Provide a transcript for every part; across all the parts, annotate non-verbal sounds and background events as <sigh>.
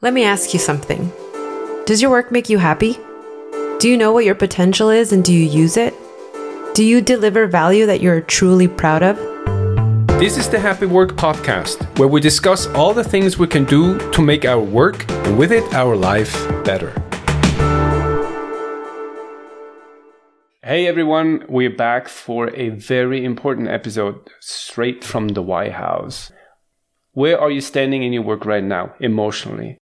Let me ask you something. Does your work make you happy? Do you know what your potential is and do you use it? Do you deliver value that you're truly proud of? This is the Happy Work Podcast, where we discuss all the things we can do to make our work and with it our life better. Hey everyone, we're back for a very important episode straight from the White House. Where are you standing in your work right now, emotionally?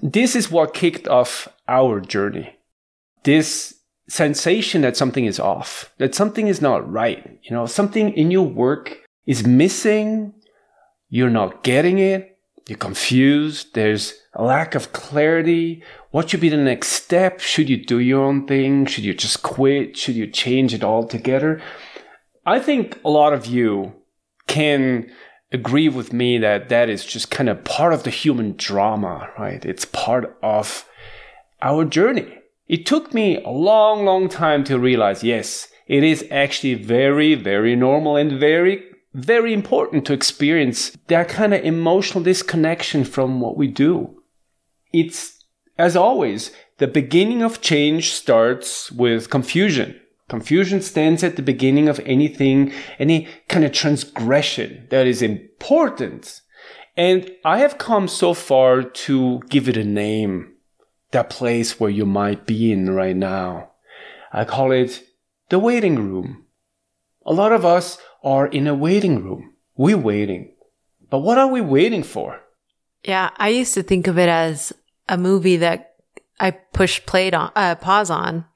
This is what kicked off our journey. This sensation that something is off, that something is not right. You know, something in your work is missing. You're not getting it. You're confused. There's a lack of clarity. What should be the next step? Should you do your own thing? Should you just quit? Should you change it altogether? I think a lot of you can agree with me that that is just kind of part of the human drama, right? It's part of our journey. It took me a long, long time to realize, yes, it is actually very, very normal and very, very important to experience that kind of emotional disconnection from what we do. It's, as always, the beginning of change starts with confusion. Confusion stands at the beginning of anything, any kind of transgression that is important. And I have come so far to give it a name, that place where you might be in right now. I call it the waiting room. A lot of us are in a waiting room. We're waiting. But what are we waiting for? Yeah, I used to think of it as a movie that I push played on, uh, pause on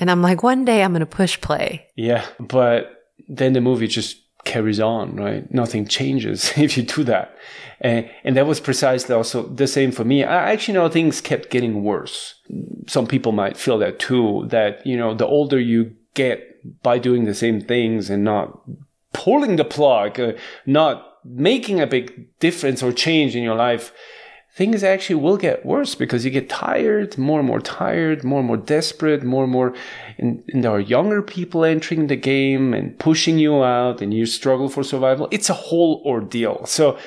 and I'm like, one day I'm going to push play. Yeah. But then the movie just carries on, right? Nothing changes <laughs> if you do that. And, and that was precisely also the same for me. I actually know things kept getting worse. Some people might feel that too, that, you know, the older you get by doing the same things and not pulling the plug, uh, not making a big difference or change in your life, things actually will get worse because you get tired, more and more tired, more and more desperate, more and more, and, and, there are younger people entering the game and pushing you out and you struggle for survival. It's a whole ordeal. So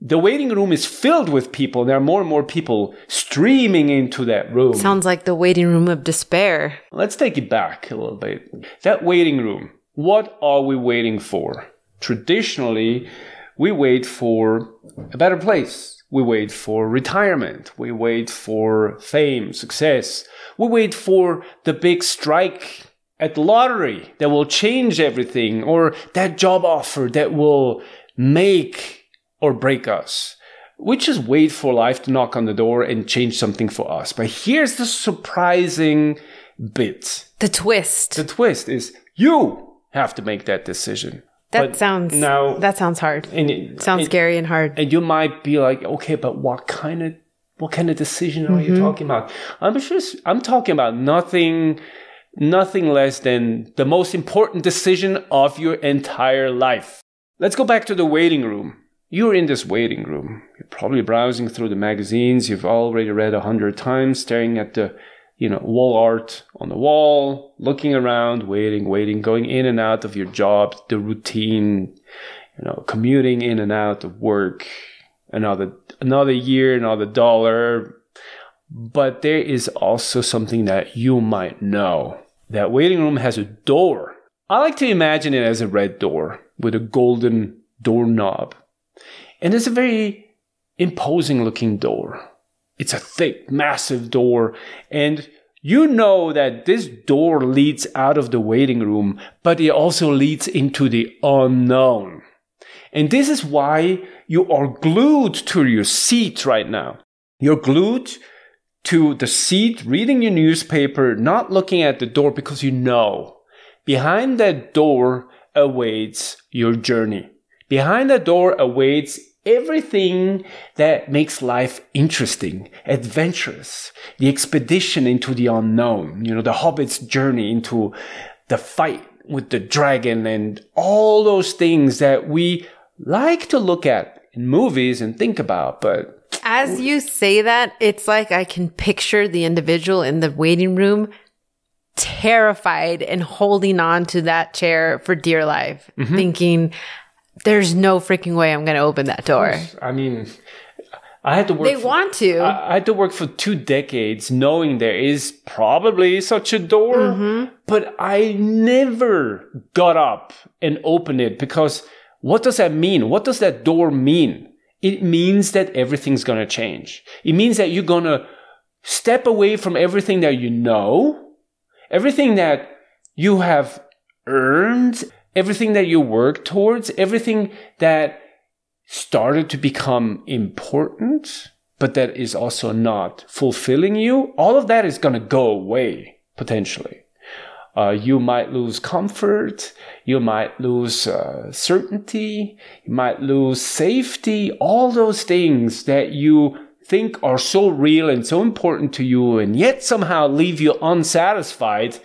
the waiting room is filled with people. There are more and more people streaming into that room. Sounds like the waiting room of despair. Let's take it back a little bit. That waiting room, what are we waiting for? Traditionally, we wait for a better place we wait for retirement. We wait for fame, success. We wait for the big strike at the lottery that will change everything or that job offer that will make or break us. We just wait for life to knock on the door and change something for us. But here's the surprising bit. The twist. The twist is you have to make that decision. That but sounds now that sounds hard. And it, sounds scary and hard. And you might be like, okay, but what kind of what kind of decision are mm-hmm. you talking about? I'm just I'm talking about nothing nothing less than the most important decision of your entire life. Let's go back to the waiting room. You're in this waiting room. You're probably browsing through the magazines you've already read a hundred times, staring at the you know, wall art on the wall, looking around, waiting, waiting, going in and out of your job, the routine, you know, commuting in and out of work, another another year, another dollar. But there is also something that you might know. That waiting room has a door. I like to imagine it as a red door with a golden doorknob. And it's a very imposing looking door. It's a thick, massive door. And you know that this door leads out of the waiting room, but it also leads into the unknown. And this is why you are glued to your seat right now. You're glued to the seat, reading your newspaper, not looking at the door because you know behind that door awaits your journey. Behind that door awaits everything that makes life interesting, adventurous, the expedition into the unknown, you know, the hobbit's journey into the fight with the dragon and all those things that we like to look at in movies and think about, but as you say that, it's like I can picture the individual in the waiting room terrified and holding on to that chair for dear life, mm-hmm. thinking, there's no freaking way I'm going to open that door. I mean, I had to work. They for- want to. I I had to work for two decades knowing there is probably such a door, Mm-hmm. but I never got up and opened it because what does that mean? What does that door mean? It means that everything's going to change. It means that you're going to step away from everything that you know, everything that you have earned, everything that you work towards, everything that started to become important, but that is also not fulfilling you, all of that is going to go away potentially. Uh, you might lose comfort. You might lose uh, certainty. You might lose safety. All those things that you think are so real and so important to you and yet somehow leave you unsatisfied.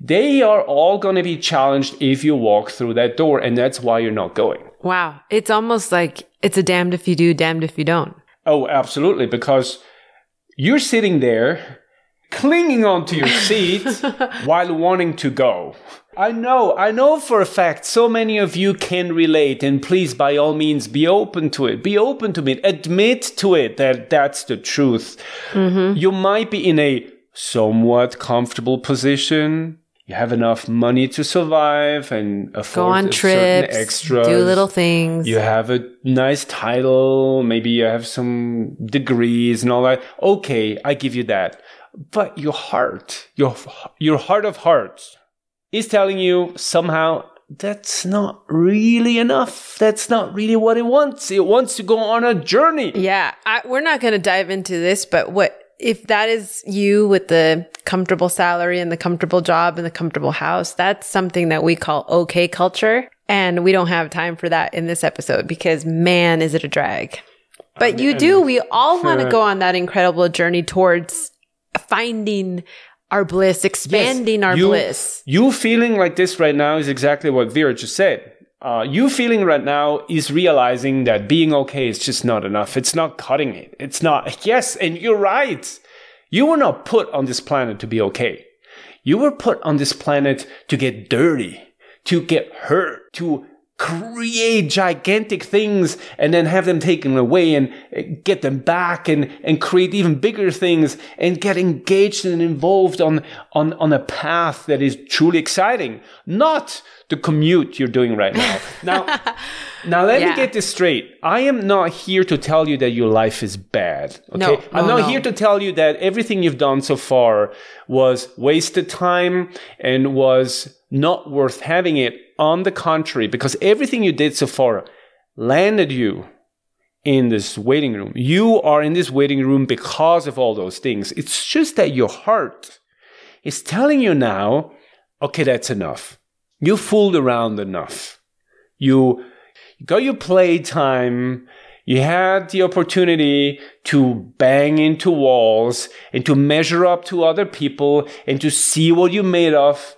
They are all going to be challenged if you walk through that door. And that's why you're not going. wow. It's almost like it's a damned if you do, damned if you don't. Oh, absolutely. Because you're sitting there clinging onto your seat <laughs> while wanting to go. I know, I know for a fact so many of you can relate and please by all means be open to it. Be open to it. Admit to it that that's the truth. Mm-hmm. You might be in a somewhat comfortable position. You have enough money to survive and afford Go on trips, extras. do little things. You have a nice title. Maybe you have some degrees and all that. Okay, I give you that. But your heart, your, your heart of hearts is telling you somehow that's not really enough. That's not really what it wants. It wants to go on a journey. Yeah, I, we're not going to dive into this, but what if that is you with the comfortable salary and the comfortable job and the comfortable house? That's something that we call okay culture. And we don't have time for that in this episode because man, is it a drag. But you do, we all want to go on that incredible journey towards finding our bliss, expanding our you, bliss. You feeling like this right now is exactly what Vera just said. Uh, you feeling right now is realizing that being okay is just not enough. It's not cutting it. It's not. <laughs> Yes, and you're right. You were not put on this planet to be okay. You were put on this planet to get dirty, to get hurt, to create gigantic things and then have them taken away and uh, get them back and, and create even bigger things and get engaged and involved on, on, on a path that is truly exciting. Not the commute you're doing right now. <laughs> Now, now let Yeah. me get this straight. I am not here to tell you that your life is bad. Okay. No, I'm no, not no. here to tell you that everything you've done so far was wasted time and was not worth having it. On the contrary, because everything you did so far landed you in this waiting room. You are in this waiting room because of all those things. It's just that your heart is telling you now, okay, that's enough. You fooled around enough. You got your playtime. You had the opportunity to bang into walls and to measure up to other people and to see what you made of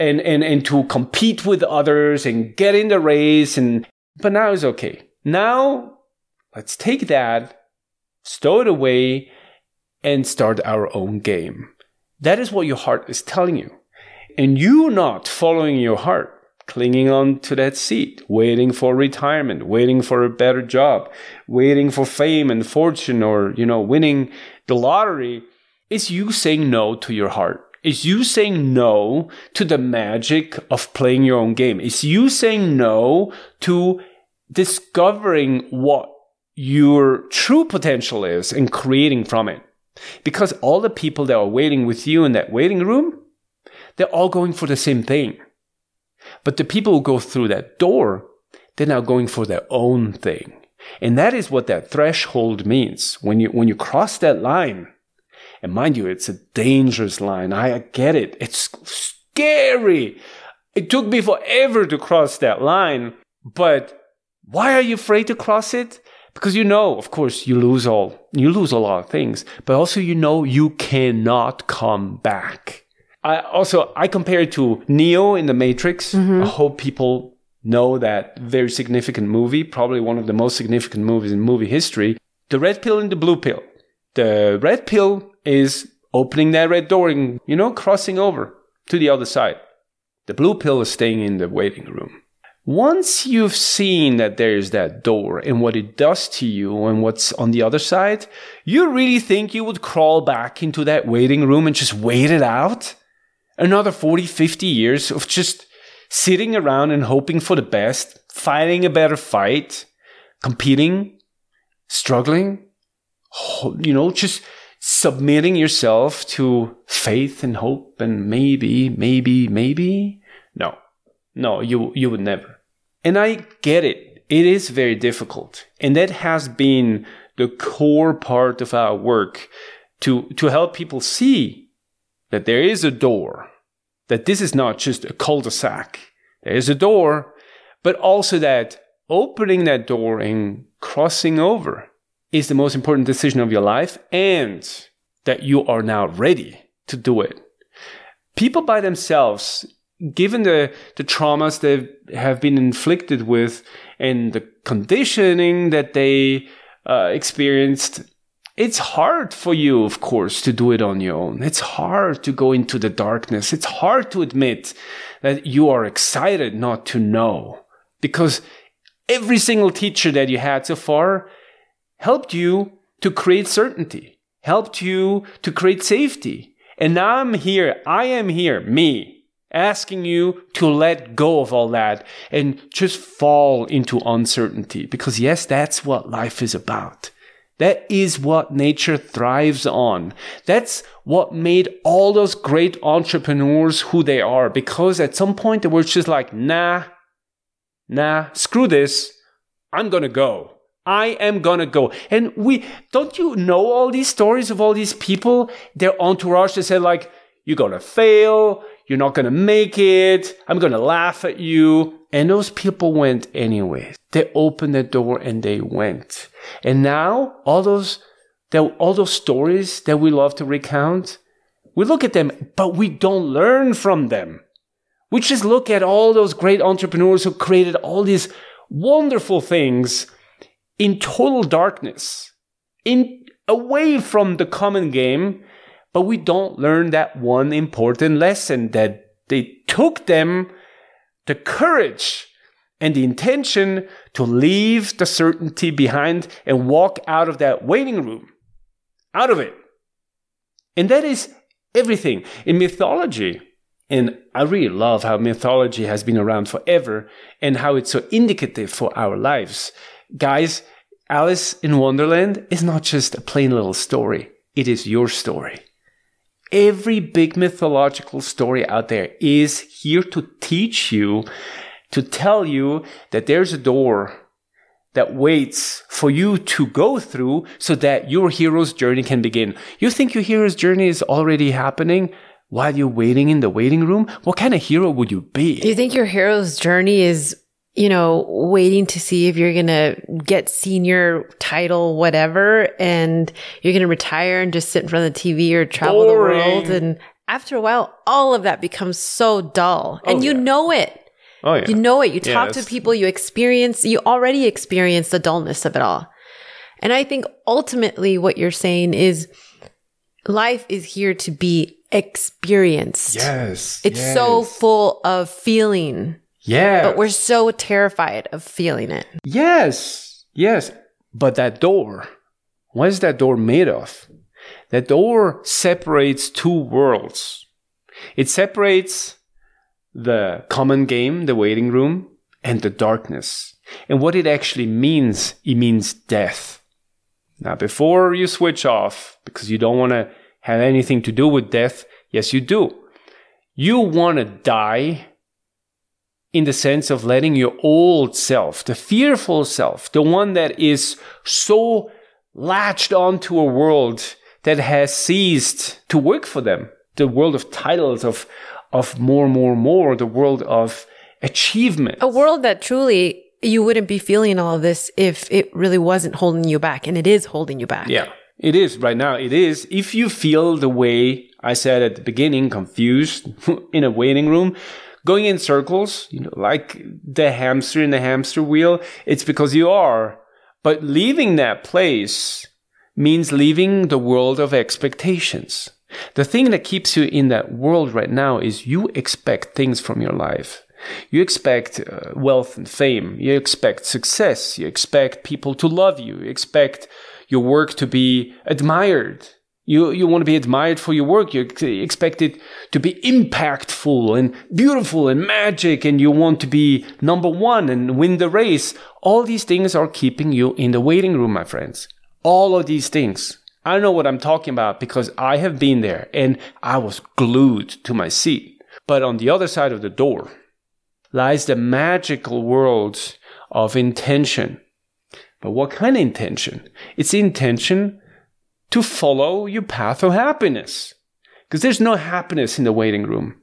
and, and, and to compete with others and get in the race. And, but now it's okay. Now let's take that, stow it away and start our own game. That is what your heart is telling you. And you not following your heart, clinging on to that seat, waiting for retirement, waiting for a better job, waiting for fame and fortune or, you know, winning the lottery is you saying no to your heart. Is you saying no to the magic of playing your own game. Is you saying no to discovering what your true potential is and creating from it. Because all the people that are waiting with you in that waiting room, they're all going for the same thing. But the people who go through that door, they're now going for their own thing. And that is what that threshold means. When you, when you cross that line, and mind you, it's a dangerous line. I get it. It's scary. It took me forever to cross that line. But why are you afraid to cross it? Because you know, of course, you lose all, you lose a lot of things, but also you know you cannot come back. I also, I compare it to Neo in the Matrix. Mm-hmm. I hope people know that very significant movie, probably one of the most significant movies in movie history. The red pill and the blue pill. The red pill is opening that red door and, you know, crossing over to the other side. The blue pill is staying in the waiting room. once you've seen that there's that door and what it does to you and what's on the other side, you really think you would crawl back into that waiting room and just wait it out? Another 40, 50 years of just sitting around and hoping for the best, fighting a better fight, competing, struggling, you know, just submitting yourself to faith and hope and maybe, maybe, maybe. No, no, you, you would never. And I get it. It is very difficult. And that has been the core part of our work to, to help people see that there is a door, that this is not just a cul-de-sac. There is a door, but also that opening that door and crossing over is the most important decision of your life and that you are now ready to do it. People by themselves, given the, the traumas they have been inflicted with and the conditioning that they uh, experienced, it's hard for you, of course, to do it on your own. It's hard to go into the darkness. It's hard to admit that you are excited not to know because every single teacher that you had so far helped you to create certainty, helped you to create safety. And now I'm here, I am here, me, asking you to let go of all that and just fall into uncertainty. Because yes, that's what life is about. That is what nature thrives on. That's what made all those great entrepreneurs who they are. Because at some point they were just like, nah, nah, screw this. I'm gonna go. I am gonna go. And we, don't you know all these stories of all these people, their entourage, they said like, you're gonna fail, you're not gonna make it, I'm gonna laugh at you. And those people went anyways. They opened the door and they went. And now all those, all those stories that we love to recount, we look at them, but we don't learn from them. We just look at all those great entrepreneurs who created all these wonderful things in total darkness, in away from the common game, but we don't learn that one important lesson that they took them the courage and the intention to leave the certainty behind and walk out of that waiting room. Out of it. And that is everything. In mythology, and I really love how mythology has been around forever and how it's so indicative for our lives. Guys, Alice in Wonderland is not just a plain little story. It is your story. Every big mythological story out there is here to teach you, to tell you that there's a door that waits for you to go through so that your hero's journey can begin. You think your hero's journey is already happening? while you're waiting in the waiting room, what kind of hero would you be? Do you think your hero's journey is, you know, waiting to see if you're going to get senior title, whatever, and you're going to retire and just sit in front of the TV or travel Boring. the world? And after a while, all of that becomes so dull and oh, you yeah. know it. Oh, yeah. You know it. You talk yes. to people, you experience, you already experience the dullness of it all. And I think ultimately what you're saying is life is here to be experienced. Yes. It's yes. so full of feeling. Yeah. But we're so terrified of feeling it. Yes. Yes. But that door, what is that door made of? That door separates two worlds. It separates the common game, the waiting room, and the darkness. And what it actually means, it means death. Now, before you switch off, because you don't want to have anything to do with death? Yes, you do. You want to die in the sense of letting your old self, the fearful self, the one that is so latched onto a world that has ceased to work for them, the world of titles, of, of more, more, more, the world of achievement. A world that truly you wouldn't be feeling all of this if it really wasn't holding you back, and it is holding you back. Yeah. It is right now. It is. If you feel the way I said at the beginning, confused <laughs> in a waiting room, going in circles, you know, like the hamster in the hamster wheel, it's because you are. But leaving that place means leaving the world of expectations. The thing that keeps you in that world right now is you expect things from your life. You expect uh, wealth and fame. You expect success. You expect people to love you. You expect your work to be admired. You, you want to be admired for your work. You expect it to be impactful and beautiful and magic. And you want to be number one and win the race. All these things are keeping you in the waiting room, my friends. All of these things. I know what I'm talking about because I have been there and I was glued to my seat. But on the other side of the door lies the magical world of intention. But what kind of intention? It's intention to follow your path of happiness. Because there's no happiness in the waiting room.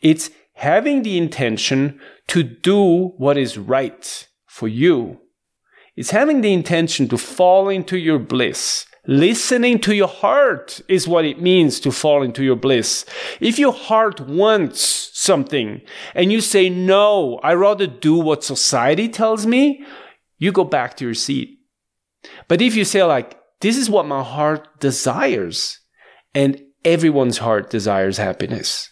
It's having the intention to do what is right for you. It's having the intention to fall into your bliss. Listening to your heart is what it means to fall into your bliss. If your heart wants something and you say, no, I rather do what society tells me, you go back to your seat. But if you say like, this is what my heart desires. And everyone's heart desires happiness.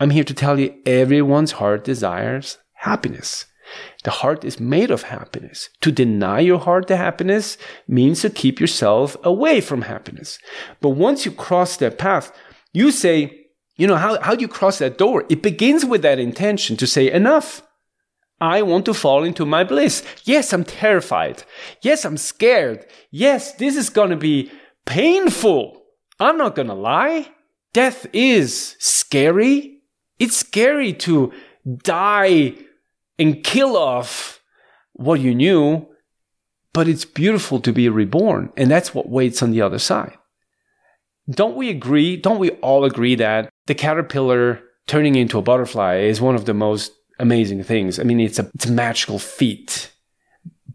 I'm here to tell you everyone's heart desires happiness. The heart is made of happiness. To deny your heart the happiness means to keep yourself away from happiness. But once you cross that path, you say, you know, how, how do you cross that door? It begins with that intention to say, enough. I want to fall into my bliss. Yes, I'm terrified. Yes, I'm scared. Yes, this is to be painful. I'm not to lie. Death is scary. It's scary to die and kill off what you knew, but it's beautiful to be reborn. And that's what waits on the other side. Don't we agree? Don't we all agree that the caterpillar turning into a butterfly is one of the most amazing things. I mean, it's a, it's a magical feat.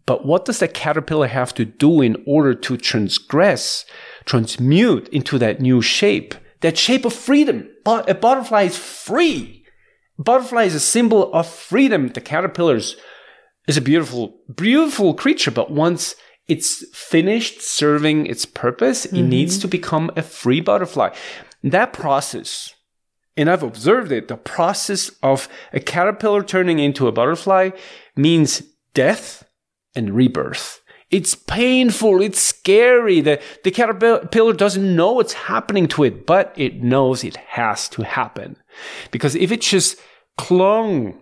But what does the caterpillar have to do in order to transgress, transmute into that new shape? That shape of freedom. But a butterfly is free. A butterfly is a symbol of freedom. The caterpillar is a beautiful, beautiful creature. But once it's finished serving its purpose, mm-hmm. it needs to become a free butterfly. That process and I've observed it, the process of a caterpillar turning into a butterfly means death and rebirth. It's painful. It's scary. The, the caterpillar doesn't know what's happening to it, but it knows it has to happen. Because if it just clung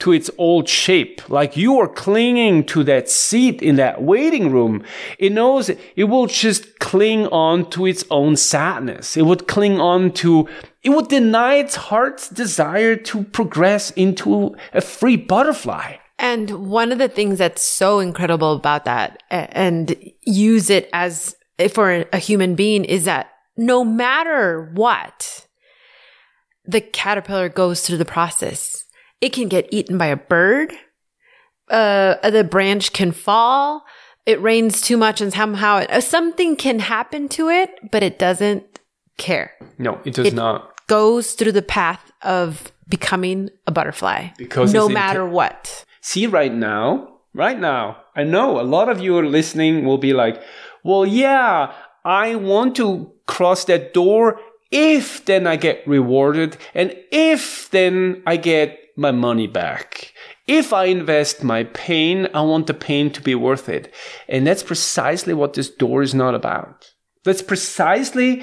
to its old shape, like you are clinging to that seat in that waiting room, it knows it will just cling on to its own sadness. It would cling on to, it would deny its heart's desire to progress into a free butterfly. And one of the things that's so incredible about that and use it as for a human being is that no matter what, the caterpillar goes through the process it can get eaten by a bird. Uh, the branch can fall. It rains too much and somehow it, uh, something can happen to it, but it doesn't care. No, it does it not. Goes through the path of becoming a butterfly. Because no matter what. See, right now, right now, I know a lot of you are listening will be like, well, yeah, I want to cross that door if then I get rewarded and if then I get my money back. If I invest my pain, I want the pain to be worth it. And that's precisely what this door is not about. That's precisely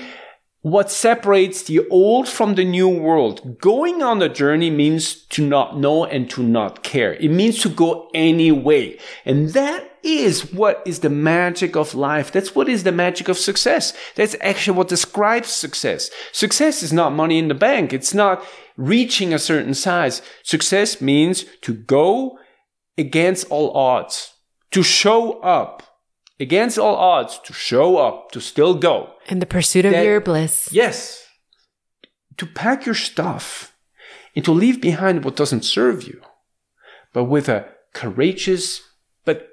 what separates the old from the new world. Going on a journey means to not know and to not care. It means to go anyway. And that is what is the magic of life. That's what is the magic of success. That's actually what describes success. Success is not money in the bank. It's not reaching a certain size. Success means to go against all odds, to show up against all odds, to show up, to still go. In the pursuit of that, your bliss. Yes. To pack your stuff and to leave behind what doesn't serve you, but with a courageous but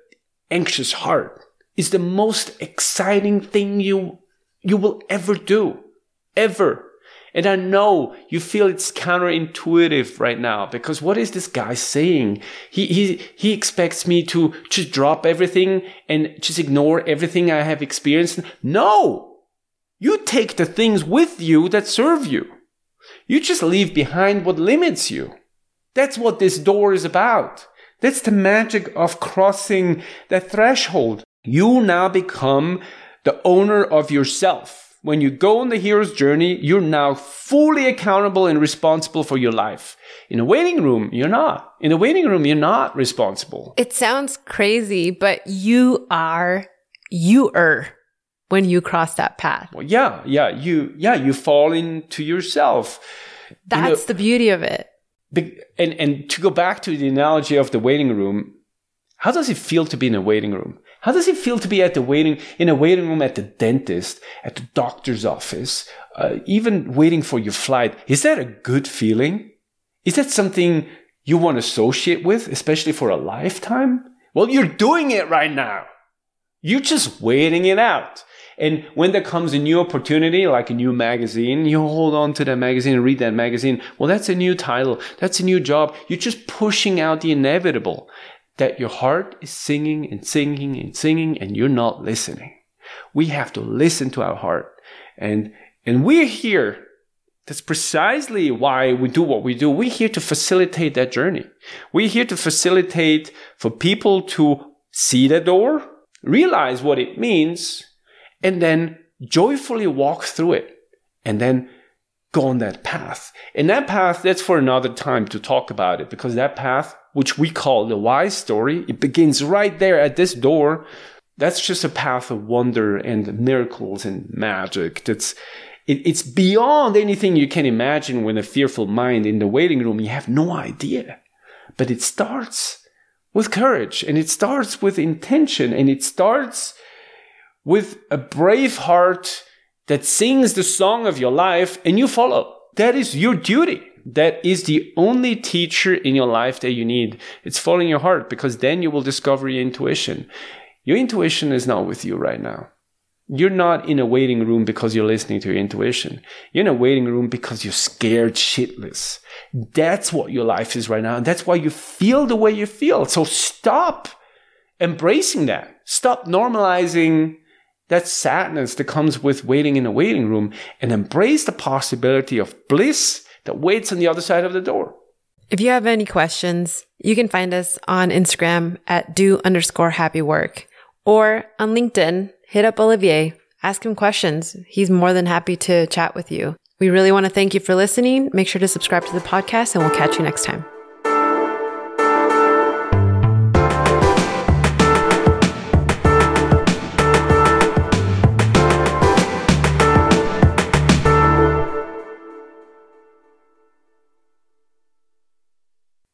anxious heart is the most exciting thing you, you will ever do. Ever. And I know you feel it's counterintuitive right now because what is this guy saying? He, he, he expects me to just drop everything and just ignore everything I have experienced. No! You take the things with you that serve you. You just leave behind what limits you. That's what this door is about. That's the magic of crossing that threshold. You now become the owner of yourself. When you go on the hero's journey, you're now fully accountable and responsible for your life. In a waiting room, you're not. In a waiting room, you're not responsible. It sounds crazy, but you are, you are when you cross that path. Well, yeah, yeah, you, yeah, you fall into yourself. That's you know, the beauty of it. And, and to go back to the analogy of the waiting room, how does it feel to be in a waiting room? How does it feel to be at the waiting in a waiting room at the dentist, at the doctor's office, uh, even waiting for your flight? Is that a good feeling? Is that something you want to associate with, especially for a lifetime? Well, you're doing it right now. You're just waiting it out. And when there comes a new opportunity, like a new magazine, you hold on to that magazine and read that magazine. Well, that's a new title. That's a new job. You're just pushing out the inevitable that your heart is singing and singing and singing and you're not listening. We have to listen to our heart. And, and we're here. That's precisely why we do what we do. We're here to facilitate that journey. We're here to facilitate for people to see the door, realize what it means, and then joyfully walk through it. And then go on that path. And that path, that's for another time to talk about it because that path, which we call the why story, it begins right there at this door. That's just a path of wonder and miracles and magic. That's, it, it's beyond anything you can imagine when a fearful mind in the waiting room, you have no idea. But it starts with courage and it starts with intention and it starts with a brave heart that sings the song of your life and you follow. That is your duty. That is the only teacher in your life that you need. It's following your heart because then you will discover your intuition. Your intuition is not with you right now. You're not in a waiting room because you're listening to your intuition. You're in a waiting room because you're scared shitless. That's what your life is right now. And that's why you feel the way you feel. So stop embracing that. Stop normalizing that sadness that comes with waiting in a waiting room and embrace the possibility of bliss that waits on the other side of the door. If you have any questions, you can find us on Instagram at do underscore happy work or on LinkedIn, hit up Olivier, ask him questions. He's more than happy to chat with you. We really want to thank you for listening. Make sure to subscribe to the podcast and we'll catch you next time.